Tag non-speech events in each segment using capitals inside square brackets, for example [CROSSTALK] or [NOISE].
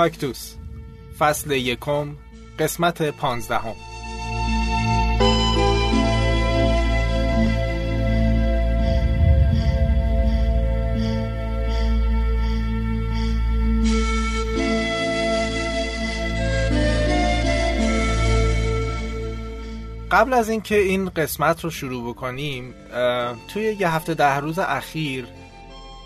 کاکتوس. فصل یکم قسمت پانزدهم. قبل از اینکه این قسمت رو شروع بکنیم توی یه هفته ده روز اخیر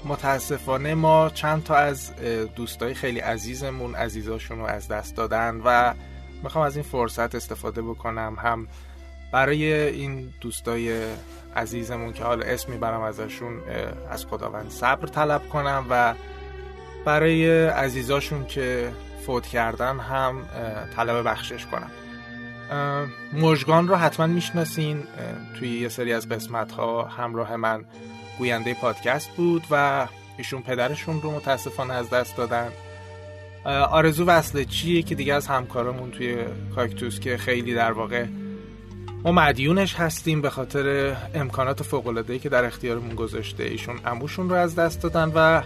متاسفانه ما چند تا از دوستای خیلی عزیزمون عزیزاشون رو از دست دادن و می‌خوام از این فرصت استفاده بکنم. هم برای این دوستای عزیزمون که حالا اسم می‌برم ازشون از خداوند صبر طلب کنم و برای عزیزاشون که فوت کردن هم طلب بخشش کنم. مژگان رو حتما می‌شناسین توی یه سری از قسمت ها همراه من. گوینده پادکست بود و ایشون پدرشون رو متاسفانه از دست دادن. آرزو وصله چیه که دیگه از همکارمون توی کاکتوس که خیلی در واقع ما مدیونش هستیم به خاطر امکانات فوق‌العاده‌ای که در اختیارمون گذاشته. ایشون عموشون رو از دست دادن و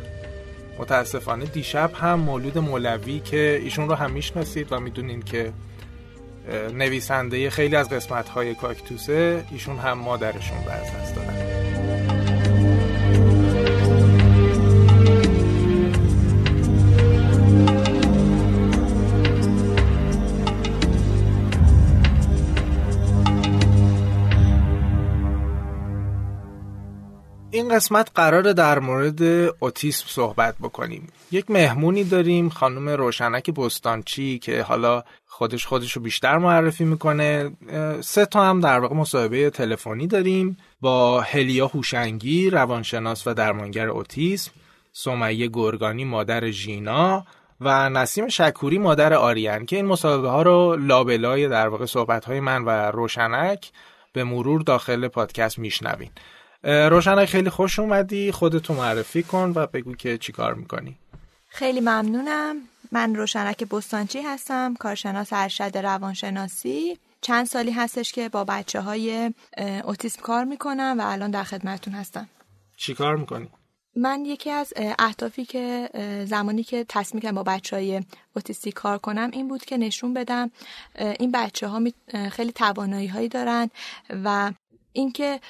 متاسفانه دیشب هم مولود مولوی که ایشون رو هم می‌شناسید و می‌دونین که نویسنده خیلی از قسمت های کاکتوسه ایشون هم مادرشون رو از دست دادن. این قسمت قرار در مورد اوتیسم صحبت بکنیم. یک مهمونی داریم خانم روشنک بستانچی که حالا خودش خودش رو بیشتر معرفی می‌کنه. سه تا هم در واقع مصاحبه تلفنی داریم با هلیا هوشنگی روانشناس و درمانگر اوتیسم سمیه گرگانی مادر ژینا و نسیم شکوری مادر آریان که این مصاحبه ها رو لابلای در واقع صحبت های من و روشنک به مرور داخل پادکست میشنوین. روشنک خیلی خوش اومدی. خودتو معرفی کن و بگو که چی کار می‌کنی. خیلی ممنونم. من روشنک بستانچی هستم کارشناس ارشد روانشناسی. چند سالی هستش که با بچه های اوتیسم کار می‌کنم و الان در خدمتون هستم. چی کار می‌کنی؟ من یکی از اهدافی که زمانی که تصمیم کردم با بچه های اوتیستی کار کنم این بود که نشون بدم این بچه ها خیلی توانایی هایی دارن و اینکه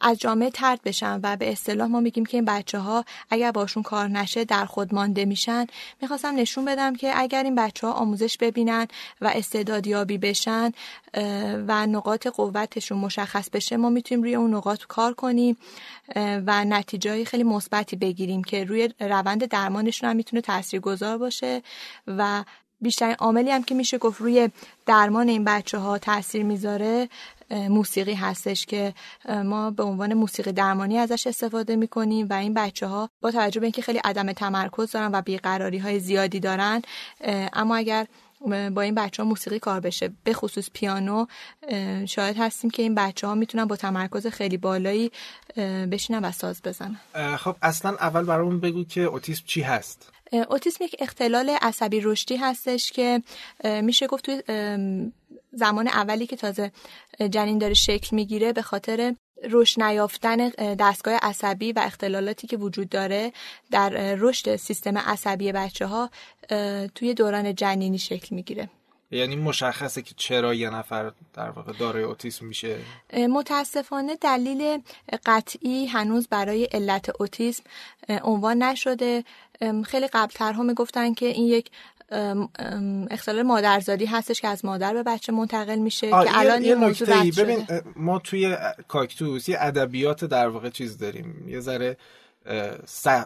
از جامعه ترد بشن و به اصطلاح ما میگیم که این بچه ها اگر باشون کار نشه در خود مانده میشن. می‌خواستم نشون بدم که اگر این بچه ها آموزش ببینن و استعدادیابی بشن و نقاط قوتشون مشخص بشه ما می‌تونیم روی اون نقاط کار کنیم و نتیجه خیلی مثبتی بگیریم که روی روند درمانشون هم می‌تونه تاثیرگذار باشه و بیشترین عاملی هم که میشه گفت روی درمان این بچه ها تاثیر می‌ذاره موسیقی هستش که ما به عنوان موسیقی درمانی ازش استفاده می‌کنیم و این بچه ها با توجه به اینکه خیلی عدم تمرکز دارن و بیقراری های زیادی دارن اما اگر با این بچه ها موسیقی کار بشه به خصوص پیانو شاید هستیم که این بچه ها می‌تونن با تمرکز خیلی بالایی بشینن و ساز بزنن. خب اصلا اول برامون بگو که اوتیسم چی هست. اوتیسم یک اختلال عصبی رشدی هستش که میشه گفت توی زمان اولی که تازه جنین داره شکل می‌گیره به خاطر رشد نیافتن دستگاه عصبی و اختلالاتی که وجود داره در رشد سیستم عصبی بچه ها توی دوران جنینی شکل می‌گیره. یعنی مشخصه که چرا یه نفر در واقع دارای اوتیسم میشه؟ متاسفانه دلیل قطعی هنوز برای علت اوتیسم عنوان نشده. خیلی قبلترها می‌گفتن که این یک اختلال مادرزادی هستش که از مادر به بچه منتقل میشه که الان یه, موضوع ببین ما توی کاکتوس یه ادبیات در واقع چیز داریم یه ذره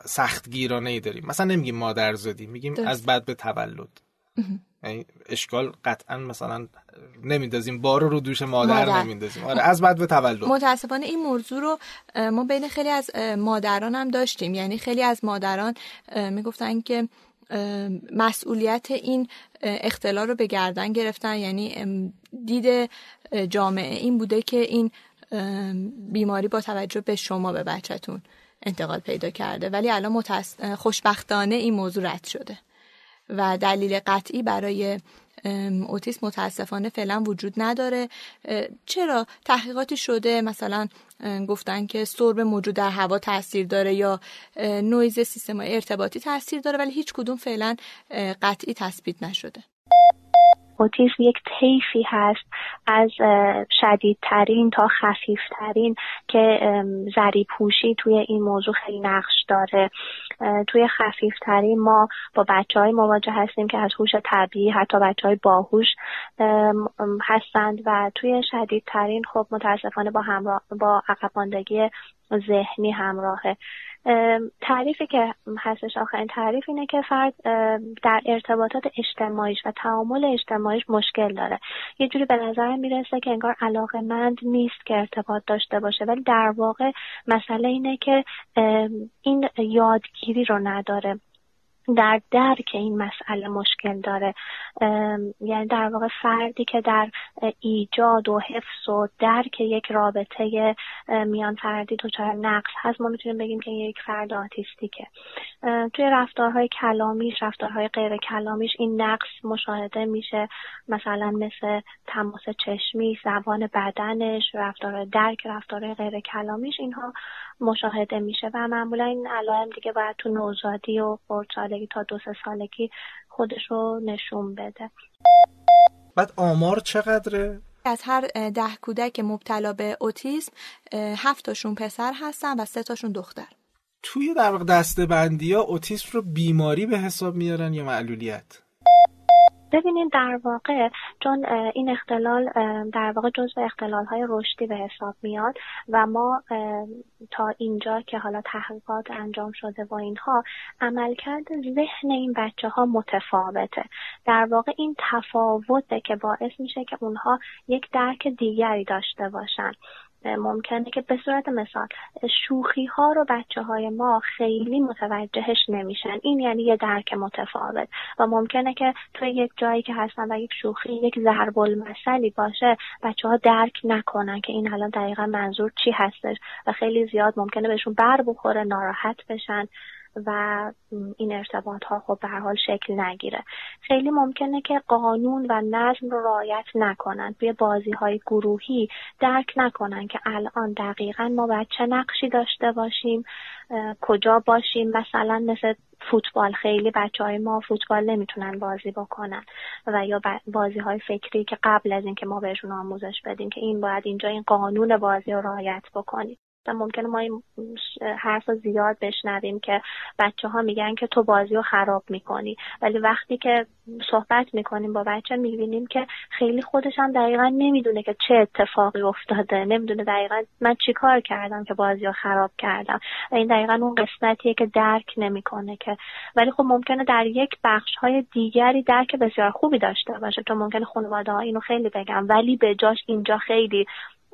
سخت گیرانه ای داریم. مثلا نمیگیم مادرزادی میگیم از بعد به تولد. اشکال قطعا مثلا نمیندازیم بار رو دوش مادر, مادر. نمیندازیم. آره از بعد به تولد. متاسفانه این موضوع رو ما بین خیلی از مادران هم داشتیم. یعنی خیلی از مادران می‌گفتن که مسئولیت این اختلال رو به گردن گرفتن. یعنی دید جامعه این بوده که این بیماری با توجه به شما به بچهتون انتقال پیدا کرده. ولی الان متس... خوشبختانه این موضوع رد شده. و دلیل قطعی برای اوتیسم متاسفانه فعلا وجود نداره. چرا؟ تحقیقاتی شده مثلا گفتن که سرب موجود در هوا تاثیر داره یا نویز سیستم ارتباطی تاثیر داره ولی هیچ کدوم فعلا قطعی تثبیت نشده. اوتیسم یک طیفی هست از شدیدترین تا خفیفترین که زری پوشی توی این موضوع خیلی نقش داره. توی خفیفترین ما با بچه های مواجه هستیم که از هوش طبیعی حتی بچه های باهوش هستند و توی شدیدترین خب متاسفانه با همراه با عقباندگی ذهنی همراهه. تعریفی که هستش آخرین تعریف اینه که فرد در ارتباطات اجتماعیش و تعامل اجتماعیش مشکل داره. یه جوری به نظر می‌رسه که انگار علاقه مند نیست که ارتباط داشته باشه ولی در واقع مسئله اینه که این یادگیری رو نداره. در درک این مسئله مشکل داره. یعنی در واقع فردی که در ایجاد و حفظ و درک یک رابطه میان فردی دچار نقص هست ما می‌تونیم بگیم که یک فرد آتیستیکه. توی رفتارهای کلامیش رفتارهای غیر کلامیش این نقص مشاهده میشه. مثلا مثل تماس چشمی زبان بدنش رفتار درک رفتارهای غیر کلامیش اینها مشاهده میشه و معمولا این علائم دیگه باید تو نوزادی و تا دو سه سالگی خودش رو نشون بده بعد آمار چقدره؟ از هر ده کودک مبتلا به اوتیسم هفتاشون پسر هستن و سه تاشون دختر توی در واقع دسته بندی ها اوتیسم رو بیماری به حساب میارن یا معلولیت؟ ببینید در واقع چون این اختلال در واقع جزو اختلال های رشدی به حساب میاد و ما تا اینجا که حالا تحقیقات انجام شده با اینها عملکرد ذهن این بچه ها متفاوته. در واقع این تفاوته که باعث میشه که اونها یک درک دیگری داشته باشن. ممکنه که به صورت مثال شوخی ها رو بچه های ما خیلی متوجهش نمیشن. این یعنی یه درک متفاوت. و ممکنه که توی یک جایی که هستن و یک شوخی یک ضرب المثلی باشه بچه ها درک نکنن که این الان دقیقا منظور چی هستش. و خیلی زیاد ممکنه بهشون بر بخوره ناراحت بشن. و این ارتباط ها خب به حال شکل نگیره. خیلی ممکنه که قانون و نظم رو رعایت نکنن توی بازی های گروهی درک نکنن که الان دقیقا ما باید چه نقشی داشته باشیم کجا باشیم. مثلا مثل فوتبال خیلی بچه های ما فوتبال نمی‌تونن بازی بکنن و یا بازی های فکری که قبل از اینکه ما بهشون آموزش بدیم که این باید اینجا این قانون بازی رو رعایت بکنیم. ممکنه ما این حرف زیاد بشنویم که بچه ها میگن که تو بازی رو خراب می‌کنی. ولی وقتی که صحبت می‌کنیم با بچه می‌بینیم که خیلی خودش هم دقیقا نمی‌دونه که چه اتفاقی افتاده. نمی‌دونه دقیقا من چی کار کردم که بازی رو خراب کردم. این دقیقا اون قسمتیه که درک نمی‌کنه که. ولی خب ممکنه در یک بخش های دیگری درک بسیار خوبی داشته باشه. تو ممکنه خانواده ها اینو خیلی بگم ولی به جاش اینجا خیلی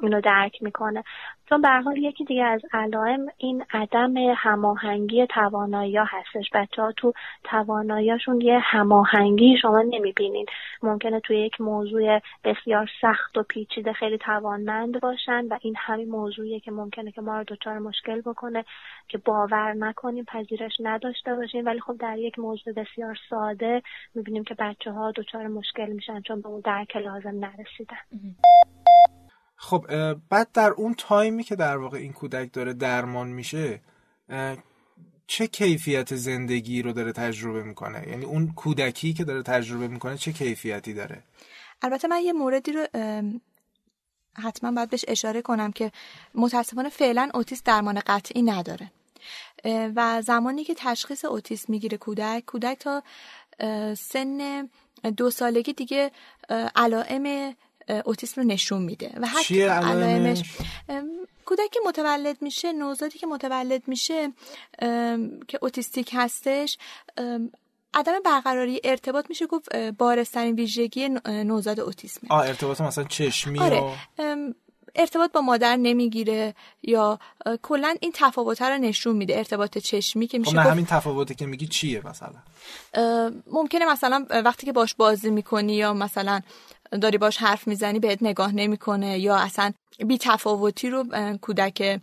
اینو درک می‌کنه. چون به حال یکی دیگه از علائم این عدم هماهنگی توانایی هستش. بچه ها تو تواناییشون یه هماهنگی شما نمی‌بینید ممکنه توی یک موضوع بسیار سخت و پیچیده خیلی توانمند باشن و این همین موضوعیه که ممکنه که ما رو دچار مشکل بکنه که باور نکنیم پذیرش نداشته باشیم. ولی خب در یک موضوع بسیار ساده می‌بینیم که بچه ها دچار مشکل میشن چون به اون درک لازم نرسیدن. خب بعد در اون تایمی که در واقع این کودک داره درمان میشه چه کیفیت زندگی رو داره تجربه می‌کنه؟ یعنی اون کودکی که داره تجربه می‌کنه چه کیفیتی داره؟ البته من یه موردی رو حتما باید بهش اشاره کنم که متاسفانه فعلا اوتیسم درمان قطعی نداره. و زمانی که تشخیص اوتیسم می‌گیره کودک کودک تا سن دو سالگی دیگه علائم اوتیسم رو نشون میده. و حتی علائمش کودک که متولد میشه نوزادی که متولد میشه که اوتیستیک هستش عدم برقراری ارتباط میشه گفت بارسترین ویژگی نوزاد اوتیسمه. آه ارتباط مثلا چشمی آره. ارتباط با مادر نمی‌گیره یا کلا این تفاوت رو نشون میده ارتباط چشمی که میشه خب همین تفاوتی که میگی چیه مثلا؟ ممکنه مثلا وقتی که باش بازی می‌کنی یا مثلا داری باش حرف می‌زنی بهت نگاه نمی‌کنه یا اصلا بی تفاوتی رو کودک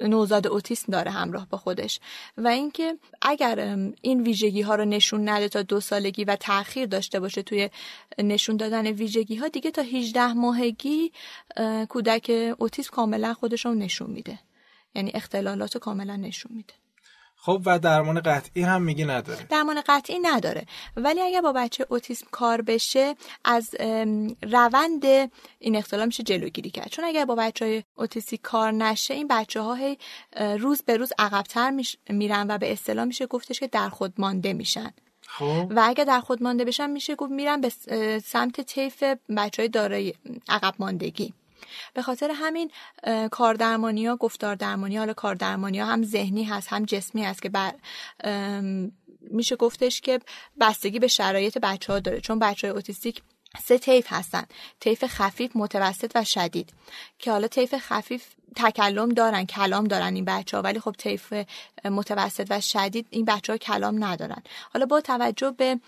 نوزاد اوتیسم داره همراه با خودش. و اینکه اگر این ویژگی ها رو نشون نده تا دو سالگی و تاخیر داشته باشه توی نشون دادن ویژگی ها دیگه تا 18 ماهگی کودک اوتیسم کاملا خودش رو نشون میده. یعنی اختلالات رو کاملا نشون میده. خب و درمان قطعی هم میگی نداره. درمان قطعی نداره. ولی اگر با بچه اوتیسم کار بشه از روند این اختلال میشه جلوگیری کرد. چون اگر با بچه های اوتیستی کار نشه این بچه ها روز به روز عقبتر میرن و به اصطلاح میشه گفتش که در خود مانده میشن. خب. و اگر در خود مانده بشن میشه گفت میرن به سمت طیف بچه های دارای عقب ماندگی. به خاطر همین کاردرمانی ها گفتار درمانی حالا کاردرمانی ها هم ذهنی هست هم جسمی هست که بر میشه گفتش که بستگی به شرایط بچه ها داره. چون بچه های اوتیستیک سه طیف هستن. طیف خفیف متوسط و شدید. که حالا طیف خفیف تکلم دارن کلام دارن این بچه ها ولی خب طیف متوسط و شدید این بچه ها کلام ندارن. حالا با توجه به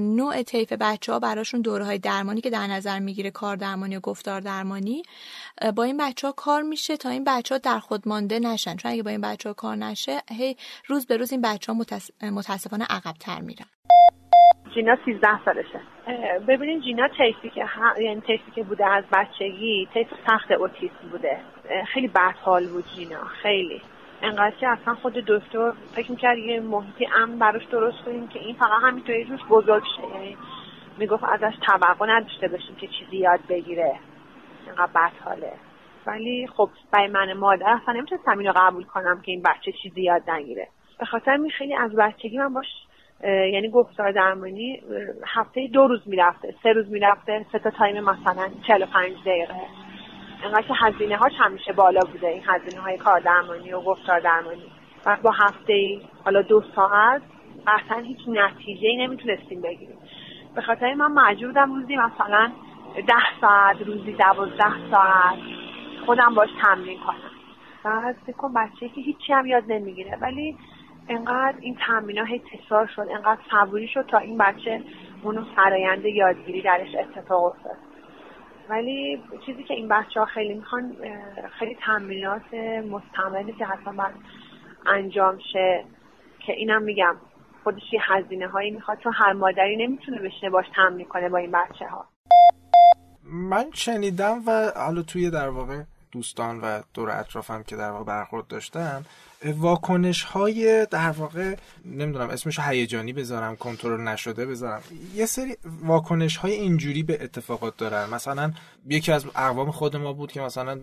نوع طیف بچه ها براشون دوره های درمانی که در نظر می‌گیره کار درمانی و گفتار درمانی با این بچه ها کار میشه تا این بچه ها در خود مانده نشن. چون اگه با این بچه ها کار نشه هی روز به روز این بچه ها متاسفانه عقب تر میرن. جینا 13 سالشه. ببینین جینا تیفی که یعنی تیفی که بوده از بچگی تیف سخت اوتیسم بوده. خیلی بدحال بود جینا خیلی. انقدر که اصلا خود دکتر فکر می‌کرد یه محیطی امن براش درست کنیم که این فقط همینطوری روش بزرگ شه. یعنی می‌گفت ازش توقع نداشته باشیم که چیزی یاد بگیره. انقدر بد حاله ولی خب برای من مادر اصلا نمی‌تونستم اینو قبول کنم که این بچه چیزی یاد نگیره. به خاطر می خیلی از بچگی من باش یعنی گفتار درمانی هفته دو روز می‌رفته سه روز می‌رفته سه تا تایم مثلا 45 دقیقه. انقدر که هزینه هاش همیشه بالا بوده این هزینه های کار درمانی و گفتار درمانی. و با هفته ای حالا دو ساعت اصلا هیچ نتیجه ای نمی‌تونستیم بگیریم. به خاطر من مجبور بودم روزی مثلا ده ساعت روزی دوازده ساعت خودم باش تمرین کنم. بعد فکر بچه که هیچی هم یاد نمی‌گیره ولی انقدر این تمرین ها تکرار شد انقدر صبوری شد تا این بچه اونو فرایند یادگیری درش اتفاق افتاد. ولی چیزی که این بچه ها خیلی می‌خوان خیلی تمرینات مستمری که حتما باید انجام شه که اینم میگم خودش یه هزینه هایی می‌خواد. چون هر مادری نمی‌تونه بشینه باش تمرین کنه با این بچه ها من شنیدم و حالا توی در واقع دوستان و دور اطرافم که در واقع برخورد داشتم واکنش های در واقع نمی‌دونم اسمش هیجانی بذارم کنترل نشده بذارم. یه سری واکنش های اینجوری به اتفاقات دارن. مثلا یکی از اقوام خود ما بود که مثلا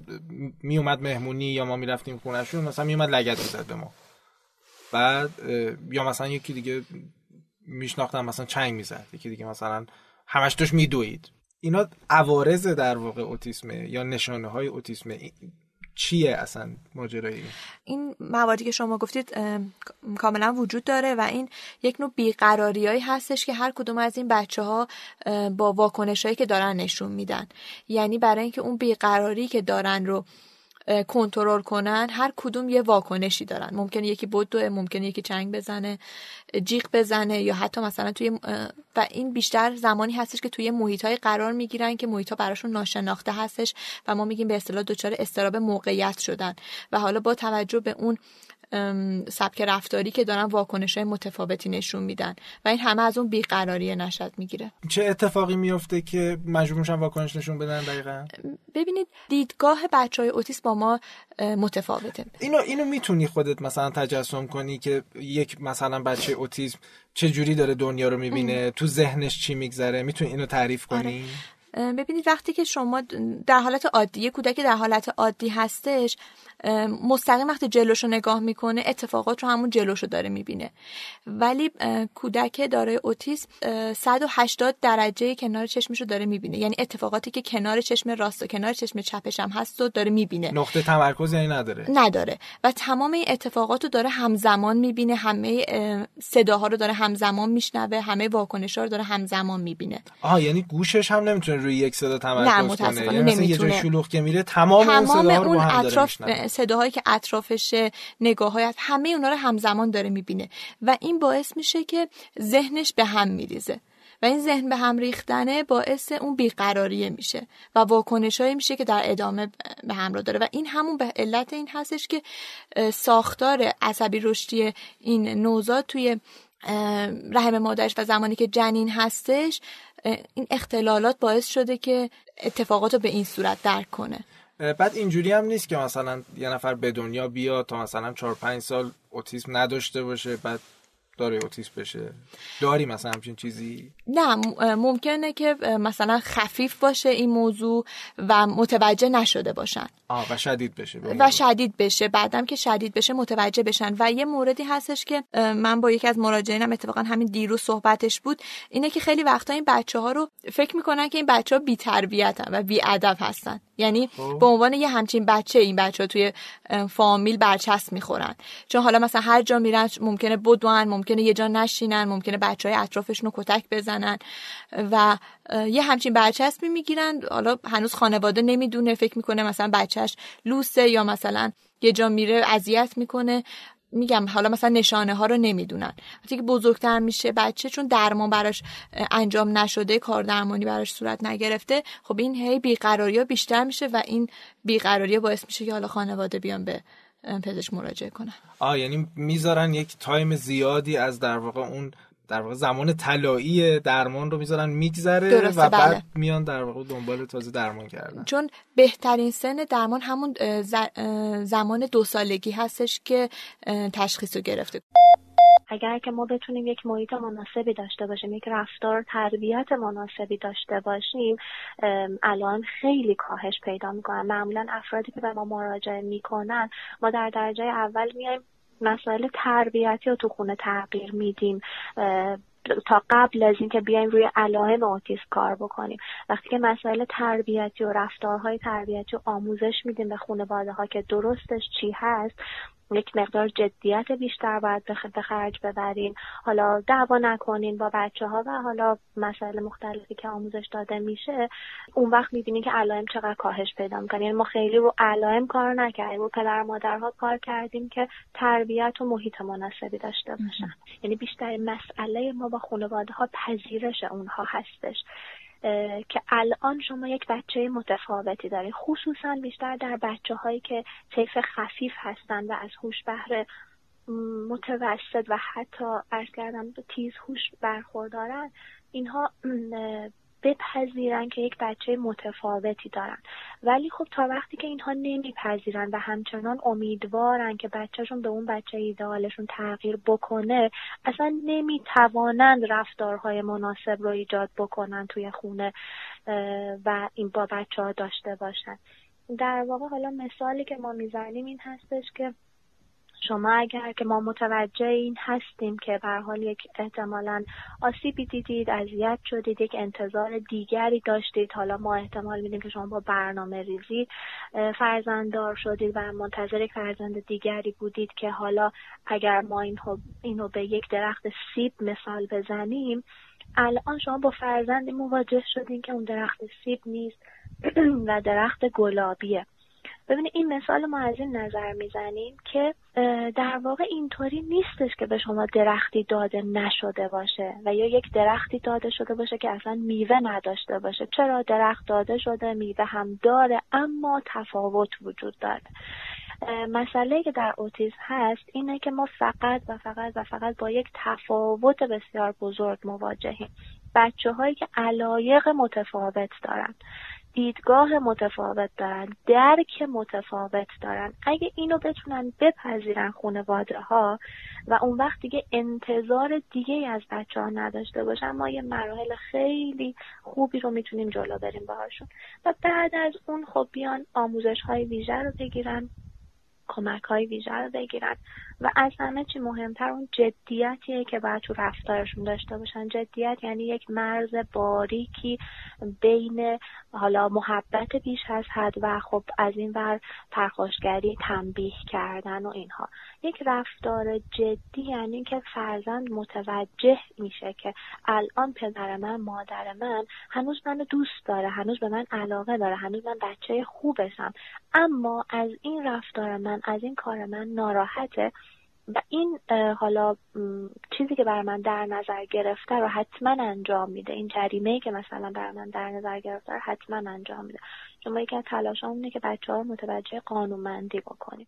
می اومد مهمونی یا ما می‌رفتیم خونهشون مثلا می اومد لگد می‌زد به ما. بعد یا مثلا یکی دیگه میشناختم مثلا چنگ می‌زد. یکی دیگه مثلا همش توش میدوید. اینا عوارض در واقع اوتیسمه یا نشانه های اوتیسمه. چیه اصلا ماجرایی؟ این مواردی که شما گفتید کاملا وجود داره و این یک نوع بیقراریایی هستش که هر کدوم از این بچه ها با واکنش هایی که دارن نشون میدن. یعنی برای اینکه اون بیقراری که دارن رو کنترل کنن هر کدوم یه واکنشی دارن. ممکنه یکی بدوه ممکنه یکی چنگ بزنه جیغ بزنه یا حتی مثلا توی و این بیشتر زمانی هستش که توی محیط های قرار می‌گیرن که محیط ها براشون ناشناخته هستش و ما میگیم به اصطلاح دچار استراب موقعیت شدن. و حالا با توجه به اون سبک رفتاری که دارن واکنش های متفاوتی نشون میدن و این همه از اون بیقراری نشد می‌گیره. چه اتفاقی میفته که مجبور میشن واکنش نشون بدن دقیقا؟ ببینید دیدگاه بچه های اوتیس با ما متفاوته. اینو اینو می‌تونی خودت مثلا تجسم کنی که یک مثلا بچه اوتیسم چه جوری داره دنیا رو می‌بینه؟ تو ذهنش چی میگذره؟ می‌تونی اینو تعریف کنی؟ آره. ببینید وقتی که شما در حالت عادی یه کودک در حالت عادی هستش مستقیم وقتی جلوشو نگاه می‌کنه اتفاقات رو همون جلوشو داره می‌بینه. ولی کودک دارای اوتیسم 180 درجه کنار چشمش رو داره می‌بینه. یعنی اتفاقاتی که کنار چشم راست و کنار چشم چپش هم هست و داره می‌بینه. نقطه تمرکز یعنی نداره. نداره. و تمام این اتفاقات رو داره همزمان می‌بینه. همه صداها رو داره همزمان میشنوه. همه واکنش ها رو داره همزمان می‌بینه. آها یعنی گوشش هم نمی‌تونه روی یک صدا تمرکز کنه. یعنی نمی‌تونه. یه شلوغ که میره تمام, تمام اون, اون اطراف صداهایی که اطرافش نگاههایت همه اونا رو همزمان داره می‌بینه. و این باعث میشه که ذهنش به هم میریزه. و این ذهن به هم ریختنه باعث اون بیقراریه میشه. و واکنش میشه که در ادامه به همراه داره. و این همون به علت این هستش که ساختار عصبی رشدی این نوزاد توی رحم مادرش و زمانی که جنین هستش این اختلالات باعث شده که اتفاقات رو به این صورت درک کنه. بعد اینجوری هم نیست که مثلا یه نفر به دنیا بیاد تا مثلا 4 5 سال اوتیسم نداشته باشه بعد داره اوتیسم بشه. داری مثلا همچین چیزی؟ نه ممکنه که مثلا خفیف باشه این موضوع و متوجه نشده باشن. آه و شدید بشه و شدید بشه. بعدم که شدید بشه متوجه بشن. و یه موردی هستش که من با یکی از مراجعینم اتفاقا همین دیروز صحبتش بود اینه که خیلی وقتا این بچه ها رو فکر می‌کنن که این بچه ها بی تربیتن و بی ادب هستن. یعنی خب. به عنوان یه همچین بچه این بچه ها توی فامیل برچسب می‌خورن. چون حالا مثلا هر جا میرن ممکنه بدون ممکنه یه جا نشینن ممکنه بچه های اطرافشون رو کتک بزنن و یه همچین برچسبی می‌گیرن. حالا هنوز خانواده نمی‌دونه فکر می‌کنه مثلا بچهش لوسه یا مثلا یه جا میره اذیت می‌کنه. میگم حالا مثلا نشانه ها رو نمی‌دونن. وقتی که بزرگتر میشه بچه چون درمان براش انجام نشده کار درمانی براش صورت نگرفته خب این هی بیقراری ها بیشتر میشه و این بیقراری باعث میشه که حالا خانواده بیان به پزشک مراجعه کنن. آه یعنی می‌ذارن یک تایم زیادی از در واقع اون در واقع زمان طلایی درمان رو می‌ذارن میگذره و بعد بله. میان در واقع دنبال تازه درمان کردن. چون بهترین سن درمان همون زمان دو سالگی هستش که تشخیص رو گرفته. اگر که ما بتونیم یک محیط مناسبی داشته باشیم یک رفتار تربیت مناسبی داشته باشیم الان خیلی کاهش پیدا می‌کنن معمولا افرادی که به ما مراجعه می‌کنن ما در درجه اول میایم مسائل تربیتی رو تو خونه تغییر میدیم تا قبل از اینکه بیایم روی علائم اوتیسم کار بکنیم. وقتی که مسائل تربیتی و رفتارهای تربیتی و آموزش میدیم به خانواده ها که درستش چی هست یک مقدار جدیت بیشتر باید به خرج ببرین. حالا دعوا نکنین با بچه ها و حالا مسائل مختلفی که آموزش داده میشه اون وقت می‌بینین که علائم چقدر کاهش پیدا می‌کنه. یعنی ما خیلی رو علائم کار نکردیم رو پدر مادرها کار کردیم که تربیت و محیط مناسبی داشته باشن. یعنی بیشتر مسئله ما با خانواده ها پذیرش اونها هستش. که الان شما یک بچه متفاوتی دارید خصوصا بیشتر در بچه هایی که طیف خفیف هستند و از هوش بهره متوسط و حتی ارز کردم تیز هوش برخوردارن اینها بپذیرن که یک بچه متفاوتی دارن. ولی خب تا وقتی که اینها نمیپذیرن و همچنان امیدوارن که بچهشون به اون بچه ایدئالشون تغییر بکنه اصلا نمی‌توانند رفتارهای مناسب رو ایجاد بکنن توی خونه و این با بچه ها داشته باشن. در واقع حالا مثالی که ما می‌زنیم این هستش که شما اگر که ما متوجه این هستیم که به حال یک احتمالا آسیبی دیدید اذیت شدید یک انتظار دیگری داشتید حالا ما احتمال میدیم که شما با برنامه ریزی فرزنددار شدید و منتظر یک فرزند دیگری بودید که حالا اگر ما اینو به یک درخت سیب مثال بزنیم الان شما با فرزندی مواجه شدین که اون درخت سیب نیست [CLEARS THROAT] و درخت گلابیه. ببینید این مثال ما از این نظر می‌زنیم که در واقع اینطوری نیستش که به شما درختی داده نشده باشه و یا یک درختی داده شده باشه که اصلا میوه نداشته باشه. چرا درخت داده شده؟ میوه هم داره اما تفاوت وجود داره. مسئله که در اوتیسم هست اینه که ما فقط و فقط و فقط با یک تفاوت بسیار بزرگ مواجهیم. بچه هایی که علایق متفاوت دارن. دیدگاه متفاوت دارن درک متفاوت دارن. اگه اینو بتونن بپذیرن خانواده ها و اون وقت دیگه انتظار دیگه از بچه ها نداشته باشن ما یه مراحل خیلی خوبی رو می‌تونیم جلو بریم باهاشون. و بعد از اون خب بیان آموزش های ویژه رو بگیرن. کمک های ویژه رو بگیرن. و از همه چی مهمتر اون جدیتیه که باید تو رفتارشون داشته باشن. جدیت یعنی یک مرز باریکی بین حالا محبت بیش از حد و خب از این ور پرخاشگری تنبیه کردن و اینها. یک رفتار جدی یعنی که فرزند متوجه میشه که الان پدر من مادر من هنوز منو دوست داره هنوز به من علاقه داره هنوز من بچه خوب خوبشم. اما از این رفتار من از این کار من ناراحته و این حالا چیزی که بر من در نظر گرفته رو حتما انجام میده. این جریمه که مثلا بر من در نظر گرفته رو حتما انجام میده. چون ما یکی از تلاشامونه که بچه ها متوجه قانونمندی بکنیم.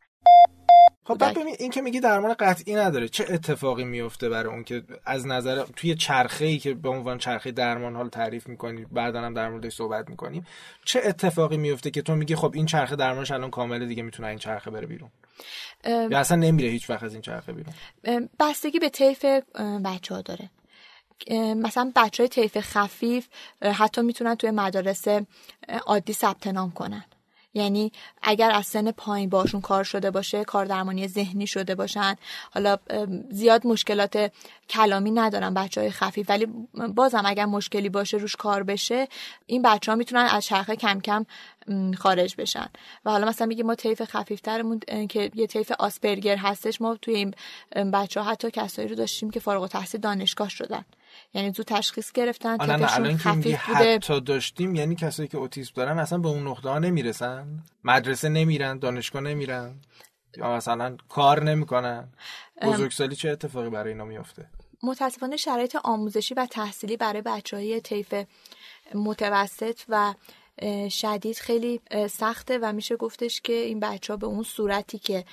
خب بعد ببین این که میگی درمان قطعی نداره. چه اتفاقی میفته برای اون که از نظر توی چرخه ای که به عنوان چرخه درمان حال تعریف می‌کنی بعدا هم در موردش صحبت می‌کنیم چه اتفاقی میفته که تو میگی خب این چرخه درمانش الان کامله دیگه می‌تونه این چرخه بره بیرون؟ یا اصلا نمیره هیچ وقت از این چرخه بیرون؟ بستگی به طیف بچه ها داره. مثلا بچه های طیف خفیف حتی می‌تونن توی مدارس عادی ثبت نام کنن. یعنی اگر از سن پایین باشون کار شده باشه کار درمانی ذهنی شده باشن. حالا زیاد مشکلات کلامی ندارن بچه های خفیف ولی بازم اگر مشکلی باشه روش کار بشه این بچه ها می‌تونن از چرخه کم کم خارج بشن. و حالا مثلا میگه ما طیف خفیفترمون که یه طیف آسپرگر هستش ما توی این بچه ها حتی کسایی رو داشتیم که فارغ التحصیل دانشگاه شدن. یعنی تو تشخیص گرفتن نه نه الان که میگه حتی داشتیم یعنی کسایی که اوتیسم دارن اصلا به اون نقطه ها نمی‌رسن؟ مدرسه نمیرن دانشگاه نمیرن؟ یا مثلا کار نمی‌کنن؟ بزرگسالی چه اتفاقی برای اینا میفته متاسفانه شرایط آموزشی و تحصیلی برای بچه های طیف متوسط و شدید خیلی سخته و میشه گفتش که این بچه ها به اون صورتی که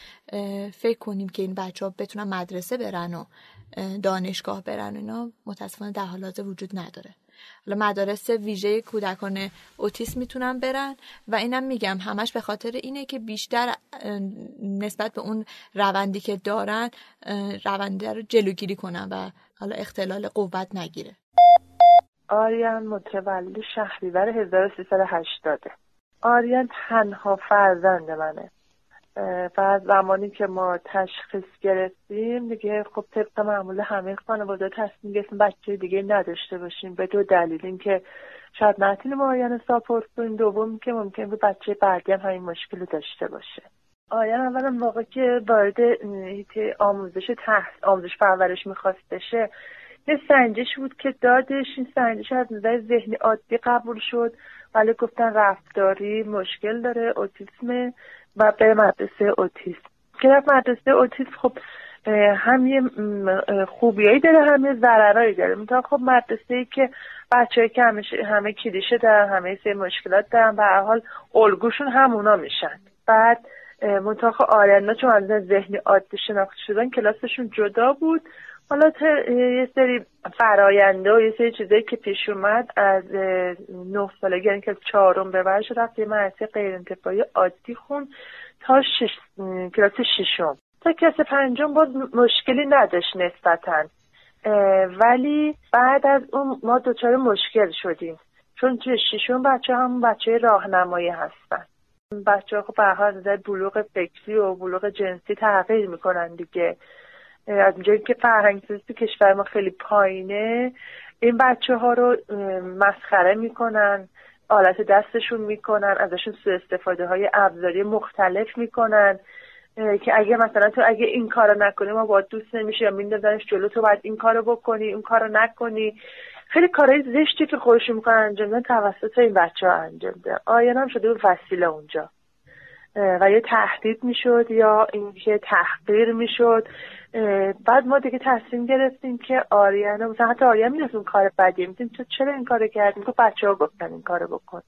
فکر کنیم که این بچه ها بتونن مدرسه برن و دانشگاه برن اینا متاسفانه در حالات وجود نداره. حالا مدارس ویژه کودکان اوتیسم می‌تونن برن و اینم میگم همش به خاطر اینه که بیشتر نسبت به اون روندی که دارن رونده رو جلوگیری کنن و حالا اختلال قوت نگیره. آریان متولد شهریور 1380 آریان تنها فرزند منه. و زمانی که ما تشخیص گرفتیم دیگه خب طبق معمول همه خانواده تصمیم گرفتیم بچه دیگه نداشته باشیم. به دو دلیل اینکه شاید نتونیم آیان ساپورت کنیم. دوم که ممکن به بچه بعدی هم همین مشکل داشته باشه. آیان اولا موقع که وارد آموزش تحت آموزش پرورش می‌خواست بشه یه سنجش بود که دادش این سنجش از نظر ذهنی عادی قبول شد. ولی گفتن رفتاری مشکل داره اوتیسم. و به مدرسه اوتیسم. که رفت مدرسه اوتیسم خب هم یه خوبیایی داره هم یه ضررایی داره. مثلا خب مدرسه ای که بچه که همه, همه کلیشه دارن همه سه مشکلات دارن به حال الگوشون همونا میشن. بعد منطقه آرنا چون از ذهنی عادی شناخته شدن کلاسشون جدا بود. حالا یه سری فراینده و یه سری چیزایی که پیش اومد از نه سالگی یعنی که از چهارم به بعدش رفت یه مدرسه غیر انتفاعی عادی خون تا شش... کلاس ششم. تا کلاس پنجم باز مشکلی نداشت نسبتا. ولی بعد از اون ما دچار مشکل شدیم. چون توی ششم بچه هم بچه راهنمایی هستن. بچه ها خب به هر بلوغ فکری و بلوغ جنسی تغییر می‌کنن دیگه. از اونجایی که فرهنگ سیستی کشور ما خیلی پایینه این بچه ها رو مسخره می‌کنن آلت دستشون می‌کنن ازشون سو استفاده های ابزاری مختلف می‌کنن که اگه مثلا تو اگه این کارو نکنی ما باید دوست نمیشه یا میندازنش جلو تو باید این کارو بکنی این کارو نکنی. خیلی کارهای زشتی که خودشون می‌کنن انجام میدن توسط این بچه ها انجام میدن آیان هم شده وسیله اونجا. و یه تهدید می‌شد یا اینکه تحقیر می‌شد. بعد ما دیگه تصمیم گرفتیم که آریانا مثلا حتی آریان می‌دونست کار بدیه. می‌تونیم تو چرا این کارو کردیم که بچه ها گفتن این کارو بکن.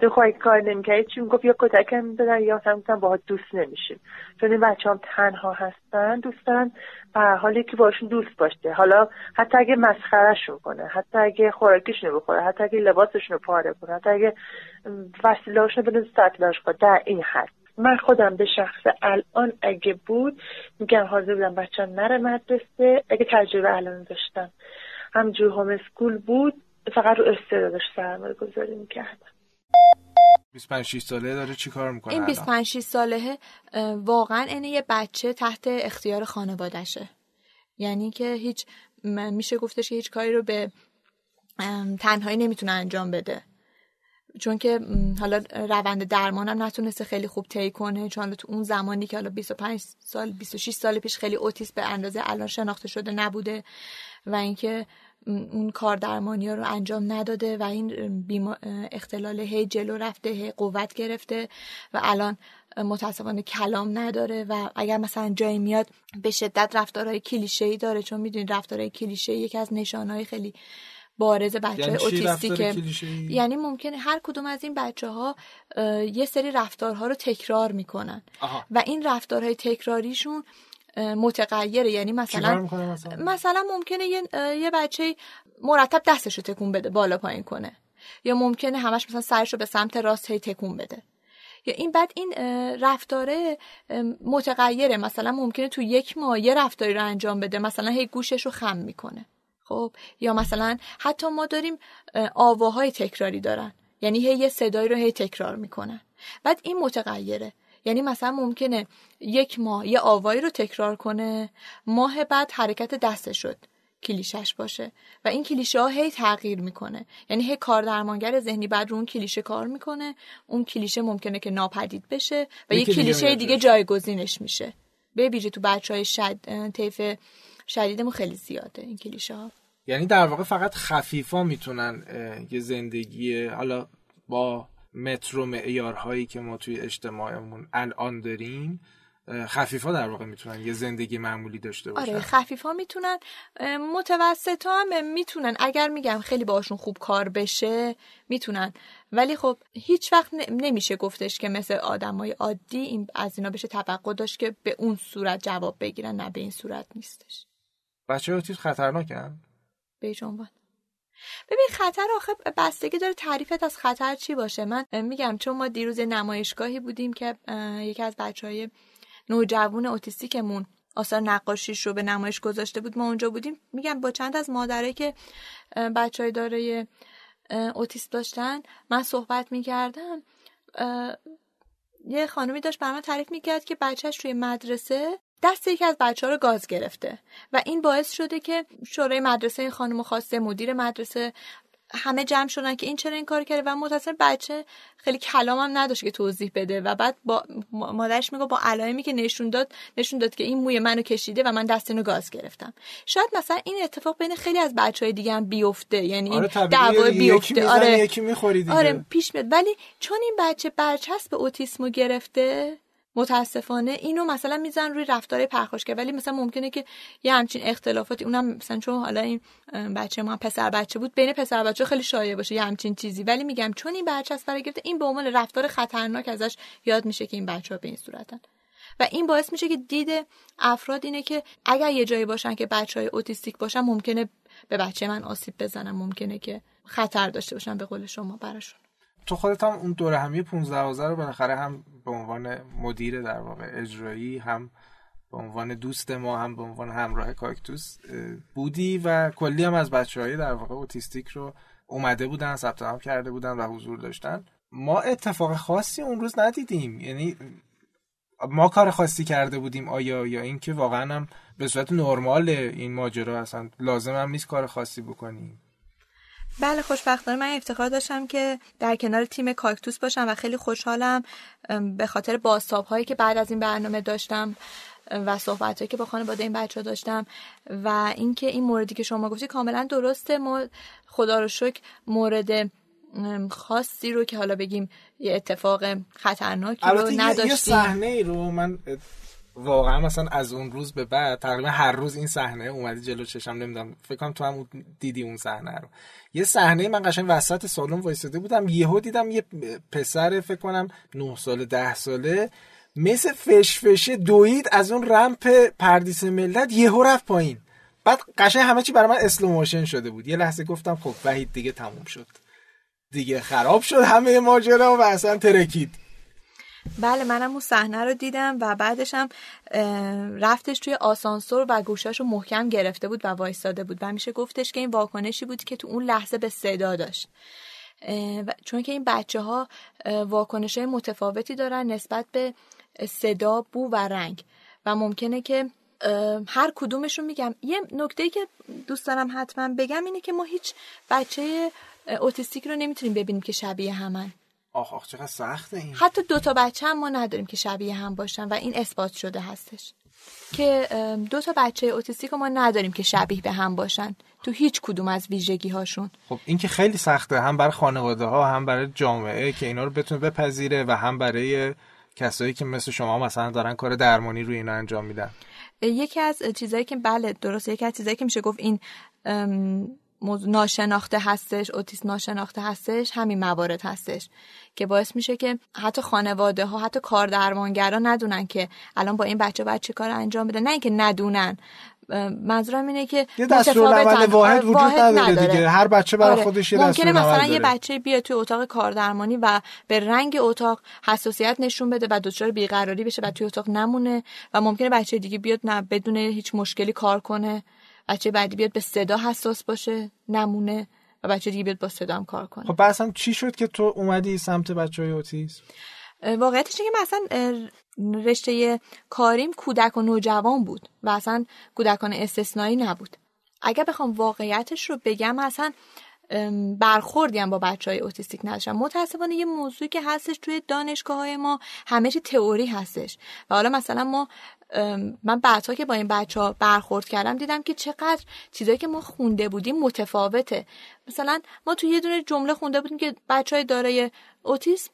تو خواهی کار نمی‌کردی چی می‌گفت؟ یا کتک می‌دادن یا مثلا می‌تونم باها دوست نمیشیم. چون این بچه هم تنها هستن دوست دارن به حالی که باشون دوست باشه. حالا حتی اگه مسخرهشون کنه حتی اگه خوراکیشون بخوره حتی اگه لباسشون رو پاره کنه حتی اگه وسیلهاشون رو بدون سطلاش در این حد. من خودم به شخص الان اگه بود میگم حاضر بودم بچه نره مدرسه. اگه تجربه الان داشتم همجور هوم اسکول بود فقط رو استعدادش سرمایه گذاری می‌کردم. 25 ساله داره چی کار می‌کنه این 25 ساله واقعا اینه یه بچه تحت اختیار خانوادشه یعنی که هیچ میشه گفتش که هیچ کاری رو به تنهایی نمی‌تونه انجام بده. چون که حالا روند درمانم نتونسته خیلی خوب طی کنه. چون تو اون زمانی که حالا 25 سال 26 سال پیش خیلی اوتیس به اندازه الان شناخته شده نبوده. و اینکه اون کار درمانی ها رو انجام نداده و این. اختلال هی جلو رفته هی قوت گرفته و الان متاسفانه کلام نداره و اگر مثلا جایی میاد به شدت رفتارهای کلیشه ای داره. چون می‌دونید رفتارهای کلیشه یکی از نشانهای خیلی بارز بچه یعنی اوتیستیکه یعنی ممکنه هر کدوم از این بچه ها یه سری رفتارها رو تکرار می‌کنن. و این رفتارهای تکراریشون متغیره. یعنی مثلا مثلا, مثلا ممکنه یه, یه بچه مرتب دستش رو تکون بده بالا پایین کنه. یا ممکنه همش مثلا سرش رو به سمت راست هی تکون بده. یا این بعد این رفتاره متغیره. مثلا ممکنه تو یک ماه یه رفتاری رو انجام بده مثلا هی گوشش رو خم می‌کنه. خب؟ یا مثلا حتی ما داریم آواهای تکراری دارن. یعنی هی یه صدایی رو هی تکرار می‌کنن. بعد این متغیره. یعنی مثلا ممکنه یک ماه یه آوایی رو تکرار کنه ماه بعد حرکت دسته شد کلیشش باشه. و این کلیشه ها هی تغییر می‌کنه. یعنی هی کار درمانگر ذهنی بعد رو اون کلیشه کار می‌کنه. اون کلیشه ممکنه که ناپدید بشه و یه کلیشه دیگه جایگزینش میشه. به ویژه تو بچه های شد... طیف شدیدمون خیلی زیاده این کلیشه ها یعنی در واقع فقط خفیفا می‌تونن یه زندگی حالا با مترو معیارهایی که ما توی اجتماعمون الان داریم خفیفا در واقع می‌تونن یه زندگی معمولی داشته باشن. آره خفیفا می‌تونن متوسط هم می‌تونن. اگر میگم خیلی باشون خوب کار بشه می‌تونن. ولی خب هیچ وقت نمیشه گفتش که مثل آدمای عادی این از اینا بشه توقع داشت که به اون صورت جواب بگیرن نه به این صورت نیستش. بچه اوتیسم خطرناکن؟ به عنوان ببین خطر آخه بستگی داره تعریفت از خطر چی باشه. من میگم چون ما دیروز نمایشگاهی بودیم که یکی از بچه های نوجوان اوتیستیکمون آثار نقاشیش رو به نمایش گذاشته بود ما اونجا بودیم. میگم با چند از مادره که بچه های داره اوتیست داشتن من صحبت می‌کردم یه خانمی داشت بر من تعریف می‌کرد که بچهش توی مدرسه دست یکی از بچه ها رو گاز گرفته و این باعث شده که شورای مدرسه این خانم خواسته مدیر مدرسه همه جمع شدن که این چرا این کار کرده و متأسفانه بچه خیلی کلام هم نداشت که توضیح بده و بعد با مادرش میگه با علائمی که نشون داد نشون داد که این موی منو کشیده و من دست اینو گاز گرفتم. شاید مثلا این اتفاق بین خیلی از بچه های دیگه هم بیفته یعنی آره دعوا بیفته. آره. یکی آره پیش میاد. ولی چون این بچه برچسب اوتیسمو گرفته متاسفانه اینو مثلا میزن روی رفتار پرخاشگر ولی مثلا ممکنه که یه همچین اختلافاتی اونم مثلا چون حالا این بچه ما پسر بچه بود بین پسر بچه خیلی شایع باشه یه همچین چیزی. ولی میگم چون این بچه برای گرفته این به عنوان رفتار خطرناک ازش یاد میشه که این بچه ها به این صورتن. و این باعث میشه که دید افراد اینه که اگر یه جایی باشن که بچه های اوتیستیک باشن ممکنه به بچه من آسیب بزنن ممکنه که خطر داشته باشن به قول شما براشون. تو خودت هم اون دوره همی 15 رو بالاخره هم به عنوان مدیر در واقع اجرایی هم به عنوان دوست ما هم به عنوان همراه کاکتوس بودی و کلی هم از بچه در واقع اوتیستیک رو اومده بودن ثبت نام کرده بودن و حضور داشتن. ما اتفاق خاصی اون روز ندیدیم. یعنی ما کار خاصی کرده بودیم. آیا یا اینکه واقعا هم به صورت نرمال این ماجرا اصلا لازم هم نیست کار خاصی بکنیم. بله خوشبختانه من افتخار داشتم که در کنار تیم کاکتوس باشم و خیلی خوشحالم به خاطر باستاب هایی که بعد از این برنامه داشتم و صحبت هایی که با خانواده این بچه ها داشتم و اینکه این موردی که شما گفتی کاملا درسته. ما خدا رو شکر مورد خاصی رو که حالا بگیم یه اتفاق خطرناکی رو نداشتیم یه صحنه ای رو من واقعا مثلا از اون روز به بعد تقریبا هر روز این صحنه اومدی جلو چشم نمی‌دونم فکر کنم تو هم دیدی اون صحنه رو. یه صحنه من قشنگ وسط سالن وایساده بودم یهو دیدم یه پسر فکر کنم 9 ساله 10 ساله مثل فشفشه دوید از اون رمپ پردیس ملت یهو رفت پایین. بعد قشنگ همه چی برای من اسلو شده بود. یه لحظه گفتم خب وحید دیگه تموم شد. دیگه خراب شد همه ماجرا و اصلا ترکید. بله منم اون صحنه رو دیدم و بعدش هم رفتش توی آسانسور و گوشاش رو محکم گرفته بود و وایستاده بود و میشه گفتش که این واکنشی بود که تو اون لحظه به صدا داشت. چون که این بچه ها واکنش های متفاوتی دارن نسبت به صدا بو و رنگ و ممکنه که هر کدومشون میگم. یه نکته که دوست دارم حتما بگم اینه که ما هیچ بچه اوتیستیک رو نمی‌تونیم ببینیم که شبیه همن. آخ آخ چقدر سخته این. حتی دو تا بچه هم ما نداریم که شبیه هم باشن و این اثبات شده هستش. که دو تا بچه اوتیستیک ما نداریم که شبیه به هم باشن. تو هیچ کدوم از ویژگی هاشون خب این که خیلی سخته. هم برای خانواده ها هم برای جامعه که اینا رو بتونه بپذیره و هم برای کسایی که مثل شما مثلا دارن کار درمانی روی اینا انجام میدن. یکی از چیزایی که بله درسته. یکی از چیزایی که میشه گفت این ناشناخته هستش اوتیسم ناشناخته هستش همین موارد هستش که باعث میشه که حتی خانواده ها حتی کار درمانگرا ندونن که الان با این بچه باید چه کار انجام بده. نه اینکه ندونن. منظورم اینه که یه دستورالعمل واحد وجود نداره دیگه. هر بچه برای آره. خودش یه ممکنه مثلا یه بچه بیاد توی اتاق کاردرمانی و به رنگ اتاق حساسیت نشون بده و دچار بیقراری بشه و توی اتاق نمونه و ممکنه بچه دیگه بیاد نه بدون هیچ مشکلی کار کنه. بچه بعدی بیاد به صدا حساس باشه نمونه و بچه دیگه بیاد با صدا هم کار کنه. خب اصلا چی شد که تو اومدی سمت بچه های اوتیسم واقعیتش که مثلا رشته کاریم کودک و نوجوان بود و اصلا کودکان استثنایی نبود. اگر بخوام واقعیتش رو بگم اصلا برخوردی هم با بچه های اوتیستیک نداشتم. متاسفانه یه موضوعی که هستش توی دانشگاه های ما همه چی تئوری هستش. و حالا مثلا ما من بعدها که با این بچه ها برخورد کردم دیدم که چقدر چیزایی که ما خونده بودیم متفاوته. مثلا ما توی یه دونه جمله خونده بودیم که بچه های دارای اوتیسم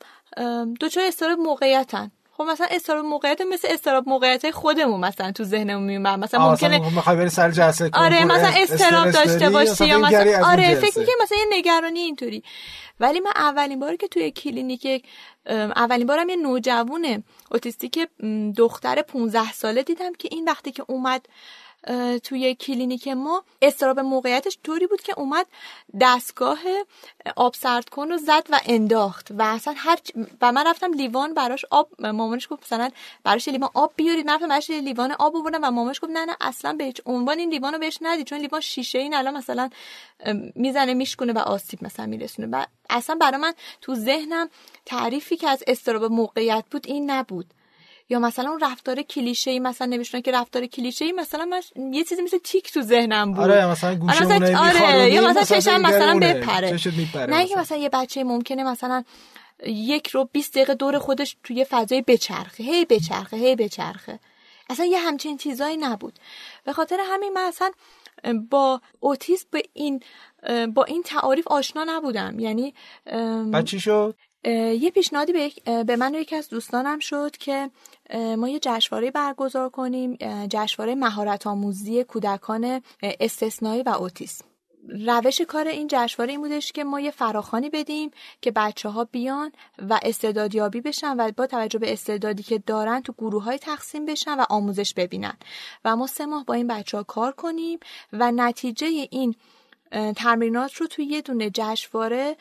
دچار اضطراب موقعیتن. خب مثلا اضطراب موقعیت مثل اضطراب موقعیت خودمون مثلا تو ذهنمون میومد. مثلا ممکنه می‌خوای بری سر جلسه آره مثلا اضطراب داشته باشی یا مثلا آره فکر می‌کنی مثلا یه نگرانی اینطوری. ولی من اولین باری که توی کلینیک اولین بارم یه نوجوون اوتیستیک دختر 15 ساله دیدم که این وقتی که اومد توی کلینیک ما استراب موقعیتش طوری بود که اومد دستگاه آب سرد کن رو زد و انداخت و اصلا هر و من رفتم لیوان براش آب مامانش گفت مثلا براش لیوان آب بیارید من رفتم براش لیوان آب آوردم و مامانش گفت نه نه اصلا به هیچ عنوان این لیوانو بهش ندید چون لیوان شیشه این الان مثلا می‌زنه میشکنه و آسیب مثلا میرسونه. و اصلا برای من تو ذهنم تعریفی که از استراب موقعیت بود این نبود. یا مثلا اون رفتار کلیشه ای مثلا نمیشونه که رفتار کلیشه ای مثلا من یه چیزی مثل تیک تو ذهنم بود. آره مثلا گوشه آره یا مثلا چشم مثلا بپره. نه که مثلا. یه بچه ممکنه مثلا یک رو 20 دقیقه دور خودش توی فضای بچرخه. هی بچرخه هی بچرخه. اصلا یه همچین چیزایی نبود. به خاطر همین من اصلا با اوتیسم به این با این تعاریف آشنا نبودم. یعنی بچی شد؟ یه پیشنهادی به, به من و یکی از دوستانم شد که ما یه جشنواره برگزار کنیم جشنواره مهارت آموزی کودکان استثنایی و اوتیسم. روش کار این جشنواره این بودش که ما یه فراخانی بدیم که بچه ها بیان و استعدادیابی بشن و با توجه به استعدادی که دارن تو گروه های تقسیم بشن و آموزش ببینن. و ما سه ماه با این بچه ها کار کنیم و نتیجه این تمرینات رو توی یه دونه جشنواره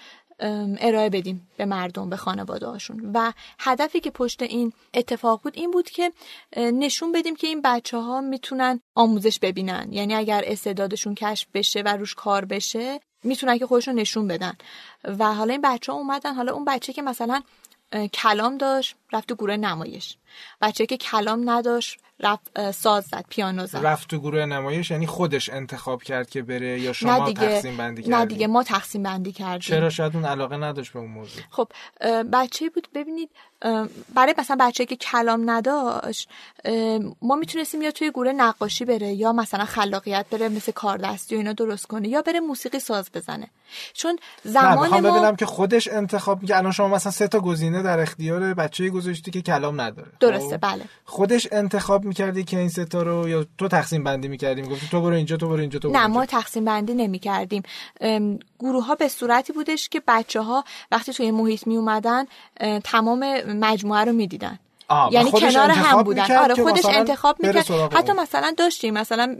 ارائه بدیم به مردم به خانواده هاشون. و هدفی که پشت این اتفاق بود این بود که نشون بدیم که این بچه ها می‌تونن آموزش ببینن. یعنی اگر استعدادشون کشف بشه و روش کار بشه می‌تونن که خودشون نشون بدن. و حالا این بچه ها اومدن. حالا اون بچه که مثلا کلام داشت رفت تو گروه نمایش. بچه که کلام نداشت رفت ساز زد پیانو زد. رفت تو گروه نمایش یعنی خودش انتخاب کرد که بره یا شما نه دیگه. تقسیم بندی کردیم نه دیگه ما تقسیم بندی کردیم. چرا شاید اون علاقه نداشت به اون موضوع؟ خب بچه بود ببینید برای مثلا بچه که کلام نداشت ما می‌تونستیم یا توی گروه نقاشی بره یا مثلا خلاقیت بره مثل کاردستی و اینا درست کنه یا بره موسیقی ساز بزنه. چون زمان ما ببینم که خودش انتخاب میگه الان شما مثلا سه تا گزینه در اختیار بچه گذاشتی که کلام نداره. درسته خب؟ بله. خودش انتخاب می‌کردی که این سه تا رو یا تو تقسیم بندی می‌کردی می‌گفتی تو برو اینجا تو برو اینجا تو برو نه ما تقسیم بندی نمی‌کردیم. گروه ها به صورتی بودش که بچه ها وقتی توی محیط می اومدن تمام مجموعه رو می‌دیدن. یعنی کنار هم بودن. آره خودش انتخاب می‌کرد. حتی مثلا داشتیم مثلا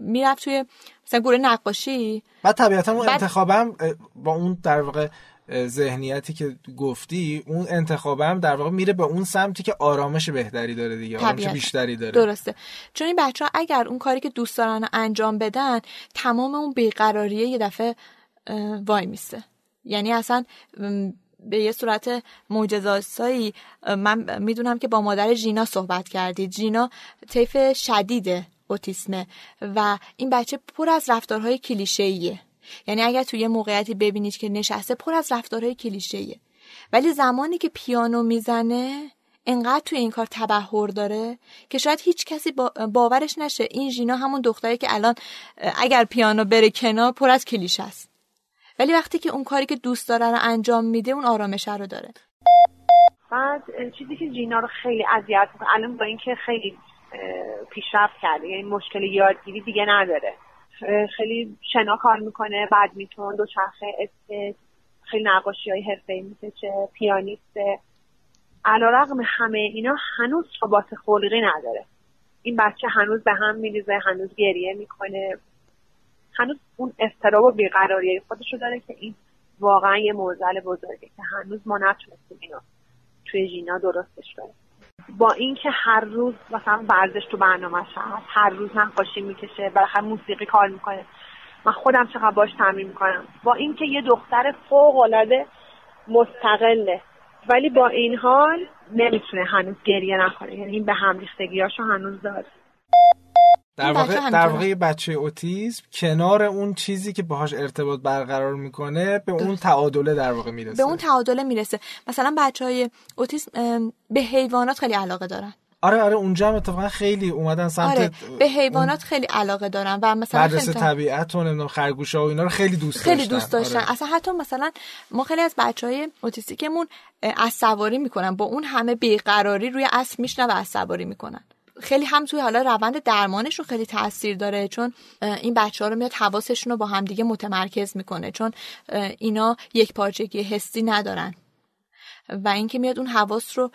می‌رفت توی مثلا گروه نقاشی. بعد طبیعتا اون انتخابم با اون در واقع ذهنیتی که گفتی اون انتخابم در واقع میره به اون سمتی که آرامش بهتری داره دیگه آرامش بیشتری داره. درسته. چون این بچه ها اگر اون کاری که دوست دارن انجام بدن تمام اون بیقراریه یه دفعه وای میسته. یعنی اصلا به یه صورت معجزه‌آسایی من می‌دونم که با مادر جینا صحبت کردید جینا طیف شدید اوتیسمه و این بچه پر از رفتارهای کلیشه‌ایه. یعنی اگر توی یه موقعیتی ببینید که نشسته پر از رفتارهای کلیشه‌ایه. ولی زمانی که پیانو می‌زنه انقدر توی این کار تبهر داره که شاید هیچ کسی باورش نشه این ژینا همون دختری که الان اگر پیانو بره کنار پر از کلیش است. ولی وقتی که اون کاری که دوست داره رو انجام میده اون آرامش رو داره. بعد چیزی که جینا رو خیلی اذیت می‌کنه الان با اینکه خیلی پیشرفت کرده یعنی مشکل یادگیری دیگه نداره. خیلی شنا کار می‌کنه بدمیتون دوچرخه خیلی نقاشی های حرفه ای می‌کشه پیانیسته. علا رقم همه اینا هنوز ثبات خلقی نداره. این بچه هنوز به هم میریزه هنوز گریه می‌کنه. هنوز اون استراب و بیقراری خودش رو داره که این واقعا یه موزل بزرگه که هنوز ما نتونستیم اینو توی جینا درستش کنیم. با اینکه هر روز مثلا ورزش تو برنامه هست هر روز نقاشی می‌کشه بالاخره موسیقی کار می‌کنه. من خودم چقدر باش تمرین می‌کنم. با اینکه یه دختر فوق العاده مستقله. ولی با این حال نمی‌تونه هنوز گریه نکنه. یعنی این به هم ریختگیاشو هنوز داره. در واقع در واقع بچه اوتیسم کنار اون چیزی که باهاش ارتباط برقرار می‌کنه به اون تعادله در واقع می‌رسه. به اون تعادله می‌رسه. مثلا بچه های اوتیسم به حیوانات خیلی علاقه دارن. آره آره اونجا هم اتفاقا خیلی اومدن سمت آره به حیوانات خیلی علاقه دارن و مثلا مدرسه طبیعت و نمی‌دونم خرگوشا و اینا رو خیلی دوست خیلی داشتن. دوست داشتن. آره. اصلا حتی مثلا ما خیلی از بچهای اوتیستیکمون از سواری می‌کنن. با اون همه بیقراری روی اسب میشنن و از سواری می‌کنن. خیلی هم توی حالا روند درمانشون خیلی تاثیر داره چون این بچه ها رو میاد حواسشون رو با همدیگه متمرکز می‌کنه چون اینا یک پارچگی حسی ندارن. و اینکه میاد اون حواس رو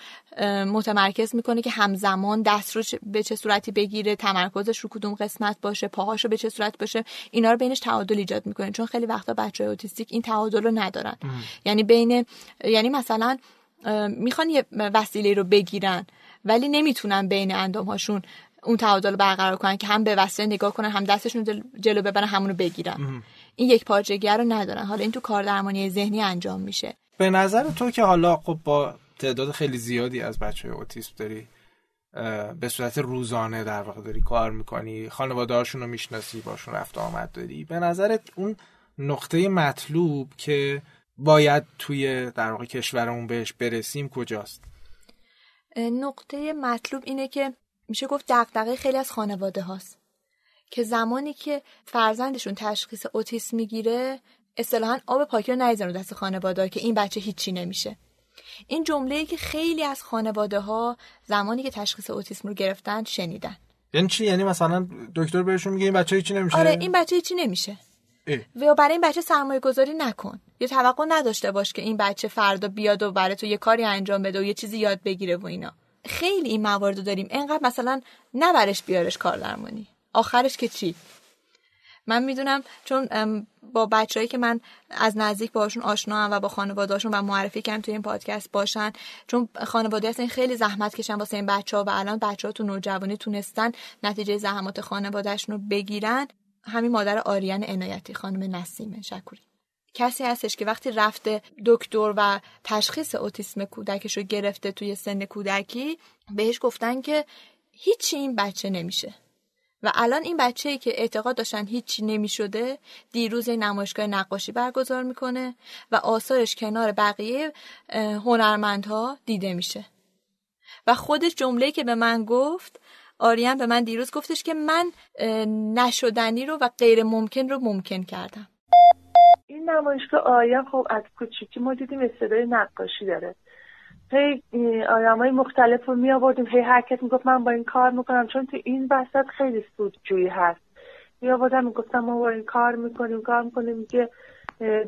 متمرکز می‌کنه که همزمان دست رو به چه صورتی بگیره تمرکزش رو کدوم قسمت باشه پاهاش رو به چه صورت باشه اینا رو بینش تعادل ایجاد می‌کنه چون خیلی وقتا بچه اوتیستیک این تعادل رو ندارن. یعنی بین یعنی مثلا می‌خوان یه وسیله رو بگیرن. ولی نمی‌تونن بین اندامهاشون اون تعادل برقرار کنن که هم به وسیله نگاه کنن هم دستشون جلو ببرن همونو بگیرن. این یک پارچگی رو ندارن. حالا این تو کار درمانی ذهنی انجام میشه. به نظر تو که حالا خب با تعداد خیلی زیادی از بچه اوتیسم داری به صورت روزانه در واقع داری کار می‌کنی خانواده هاشون رو می‌شناسی باشون رفت آمد داری. به نظرت اون نقطه مطلوب که باید توی در واقع کشورمون بهش برسیم کجاست؟ نقطه مطلوب اینه که میشه گفت دغدغه خیلی از خانواده هاست. که زمانی که فرزندشون تشخیص اوتیسم می‌گیره اصطلاحا آب پاکی رو نریزن دست خانواده که این بچه هیچی نمیشه. این جمله ای که خیلی از خانواده ها زمانی که تشخیص اوتیسم رو گرفتن شنیدن. یعنی چی؟ یعنی مثلا دکتر بهشون میگه این بچه هیچی نمیشه؟ آره این بچه هیچی نمیشه. و برای این بچه سرمایه گذاری نکن. یه توقع نداشته باش که این بچه فردا بیاد و برای تو یه کاری انجام بده و یه چیزی یاد بگیره و اینا. خیلی این موارد داریم. انقدر مثلا نبرش بیارش کار درمانی آخرش که چی؟ من می‌دونم چون با بچههایی که من از نزدیک باشون آشنا هم و با خانوادهاشون و معرفی کردم توی این پادکست باشن. چون خانواده هستن خیلی زحمت کشن واسه این بچه ها و الان بچه ها تو نوجوانی تونستن نتیجه زحمات خانوادهشون رو بگیرن. همین مادر آریان عنایتی خانم نسیم شکوری کسی هستش که وقتی رفته دکتر و تشخیص اوتیسم کودکش رو گرفته توی سن کودکی بهش گفتن که هیچی این بچه نمیشه. و الان این بچه ای که اعتقاد داشتن هیچی نمی‌شده دیروز نمایشگاه نقاشی برگزار می‌کنه و آثارش کنار بقیه هنرمندها دیده میشه. و خودش جمله که به من گفت آریان به من دیروز گفتش که من نشدنی رو و غیر ممکن رو ممکن کردم. این نمایشگاه آریان خب از کوچیکی ما دیدیم استعداد نقاشی داره. هی آدم های مختلف رو می آوردیم هی هر کس می‌گفت من با این کار می‌کنم. چون تو این وسط خیلی سودجویی هست. می آوردم می‌گفتم ما با این کار می‌کنیم کار می‌کنیم. که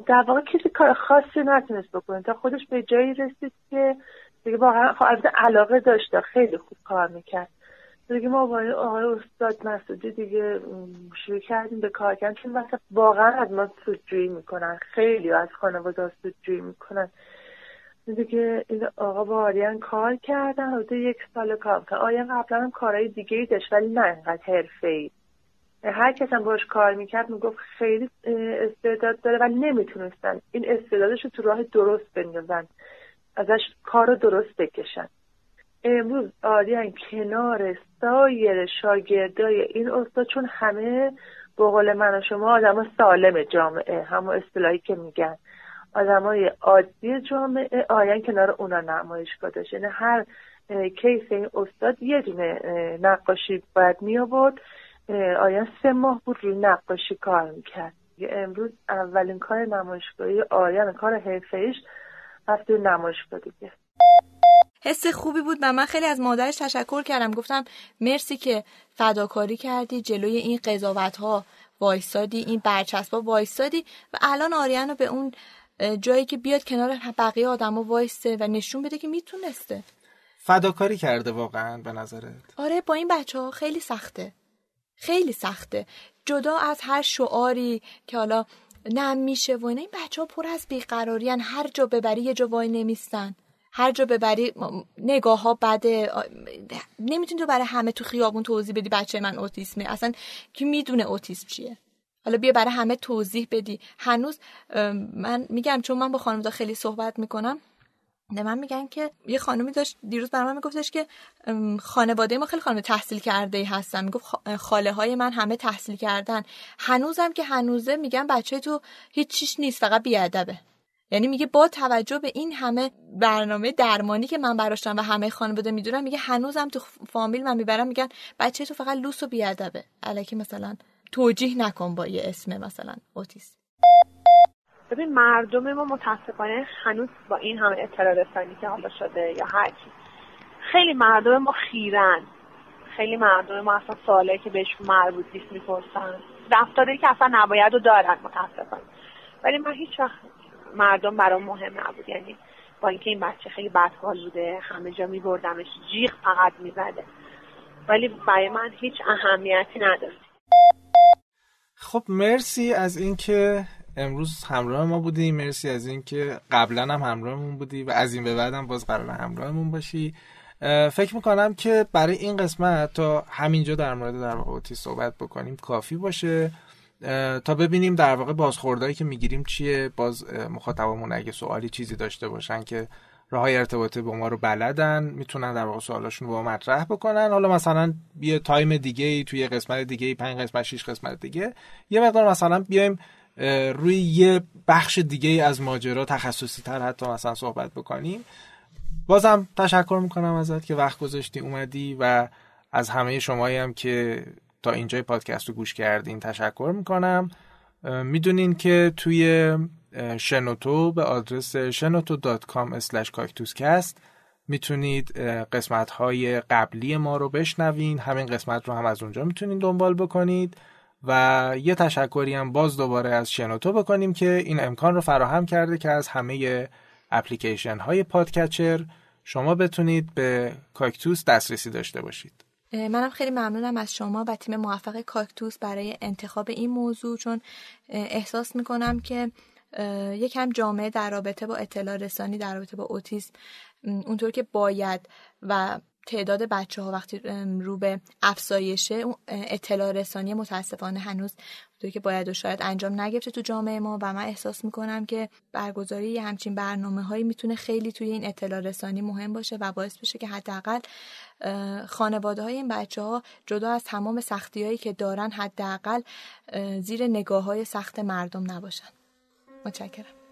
در واقع کسی کار خاصی نتونست بکنه. تا خودش به جایی رسید که دیگه واقعا خب علاقه داشته خیلی خوب کار می‌کرد. دیگه ما با آقای استاد مسعودی دیگه شروع کردیم به کار کردن. چون مثلا واقعا از ما سودجویی می‌کنن. خیلی از خانواده سودجویی می‌کنن. دیگه این آقا با آریان کار کردن. حدود یک سال کار کردن آریان قبلا هم کارهای دیگه ای داشت ولی نه انقدر حرفه ای هر کس هم باش کار می‌کرد می‌گفت خیلی استعداد داره و نمی‌تونستن. این استعدادش رو تو راه درست بندازن. ازش کار رو درست بکشن. امروز آریان کنار سایر شاگردای این استاد چون همه به قول من و شما آدم سالم جامعه همون اصطلاحی که میگن. آدمای عادی جامعه آین کنار اونا نمایشگاه داشت یعنی هر کیس این استاد یه دونه نقاشی باید می آورد. آیا سه ماه بود روی نقاشی کار می‌کرد. امروز اولین کار نمایشگاهی آیان کار حرفه رفت نمایشگاه دیگه حس خوبی بود و من خیلی از مادرش تشکر کردم. گفتم مرسی که فداکاری کردی جلوی این قضاوت ها وایسادی این برچسبا وایسادی و الان آریان رو به اون جایی که بیاد کنار بقیه آدما وایسته و نشون بده که می‌تونسته. فداکاری کرده واقعا به نظرت؟ آره با این بچه ها خیلی سخته. خیلی سخته. جدا از هر شعاری که حالا نم میشه و این بچه ها پر از بیقراریان هر جا ببری یه جا وای نمیستن. هر جا ببری نگاه ها بده نمی‌تونی تو برای همه تو خیابون توضیح بدی بچه من اوتیسمه. اصلا کی می‌دونه اوتیسم چیه؟ حالا بیا برای همه توضیح بدی. هنوز من میگم چون من با خانم خیلی صحبت می‌کنم به من میگن که یه خانمی داشت دیروز برای من میگفتش که خانواده ما خیلی خانم تحصیل کرده ای هستن. می‌گفت خاله های من همه تحصیل کردن هنوزم که هنوزه میگن بچه تو هیچ چیش نیست فقط بیادبه. یعنی میگه با توجه به این همه برنامه درمانی که من براشتم و همه خانواده می‌دونم میگه هنوزم تو فامیل من می‌برم میگن بچه تو فقط لوس و بیادبه. الکی مثلا توجیه نکن با یه اسم مثلا اوتیسم ببین مردم ما متاسفانه هنوز با این همه اطلاع رسانی که حالا شده یا هر چی. خیلی مردم ما خیرن. خیلی مردم ما اصلا سوالی که بهش مربوط نیست می‌پرسن. رفتاری که اصلا نباید و دارن متاسفانه. ولی من هیچ وقت مردم برام مهم نبود. یعنی با اینکه این بچه خیلی بدحال بوده همه جا میبردمش جیغ فقط می‌زده. ولی برای من هیچ اهمیتی نداشت. خب مرسی از اینکه امروز همراه ما بودی. مرسی از اینکه قبلا هم همراهمون بودی و از این به بعدم باز قرار همراهمون باشی. فکر می‌کنم که برای این قسمت تا همینجا در مورد در صحبت بکنیم کافی باشه. تا ببینیم در واقع بازخوردهایی که می‌گیریم چیه؟ باز مخاطبمون اگه سوالی چیزی داشته باشن که راه ارتباطی با ما رو بلدن می‌تونن در واقع سوالاشون رو مطرح بکنن. حالا مثلا یه تایم دیگه ای توی قسمت دیگه ای پنج قسمت شش قسمت دیگه. یه مقدار مثلا بیایم روی یه بخش دیگه از ماجرا تخصصی تر حتی مثلا صحبت بکنیم. بازم تشکر می‌کنم ازت که وقت گذاشتی اومدی و از همه شمایی هم که تا اینجای پادکست رو گوش کردین تشکر می‌کنم. می‌دونین که توی شنوتو به آدرس شنوتو.com کاکتوسکست می‌تونید قسمت های قبلی ما رو بشنوین. همین قسمت رو هم از اونجا می‌تونید دنبال بکنید و یه تشکری هم باز دوباره از شنوتو بکنیم که این امکان رو فراهم کرده که از همه اپلیکیشن های پادگیر شما بتونید به کاکتوس دسترسی داشته باشید. منم خیلی ممنونم از شما و تیم موفق کاکتوس برای انتخاب این موضوع چون احساس می‌کنم که یکم جامعه در رابطه با اطلاع رسانی در رابطه با اوتیسم اونطور که باید و تعداد بچه ها وقتی رو به افزایشه اطلاع رسانی متاسفانه هنوز تو که باید و شاید انجام نگرفته تو جامعه ما و من احساس می‌کنم که برگزاری همچین برنامه هایی می‌تونه خیلی توی این اطلاع رسانی مهم باشه و باعث بشه که حداقل خانواده های این بچه ها جدا از تمام سختی هایی که دارن حداقل زیر نگاه های سخت مردم نباشن. متشکرم.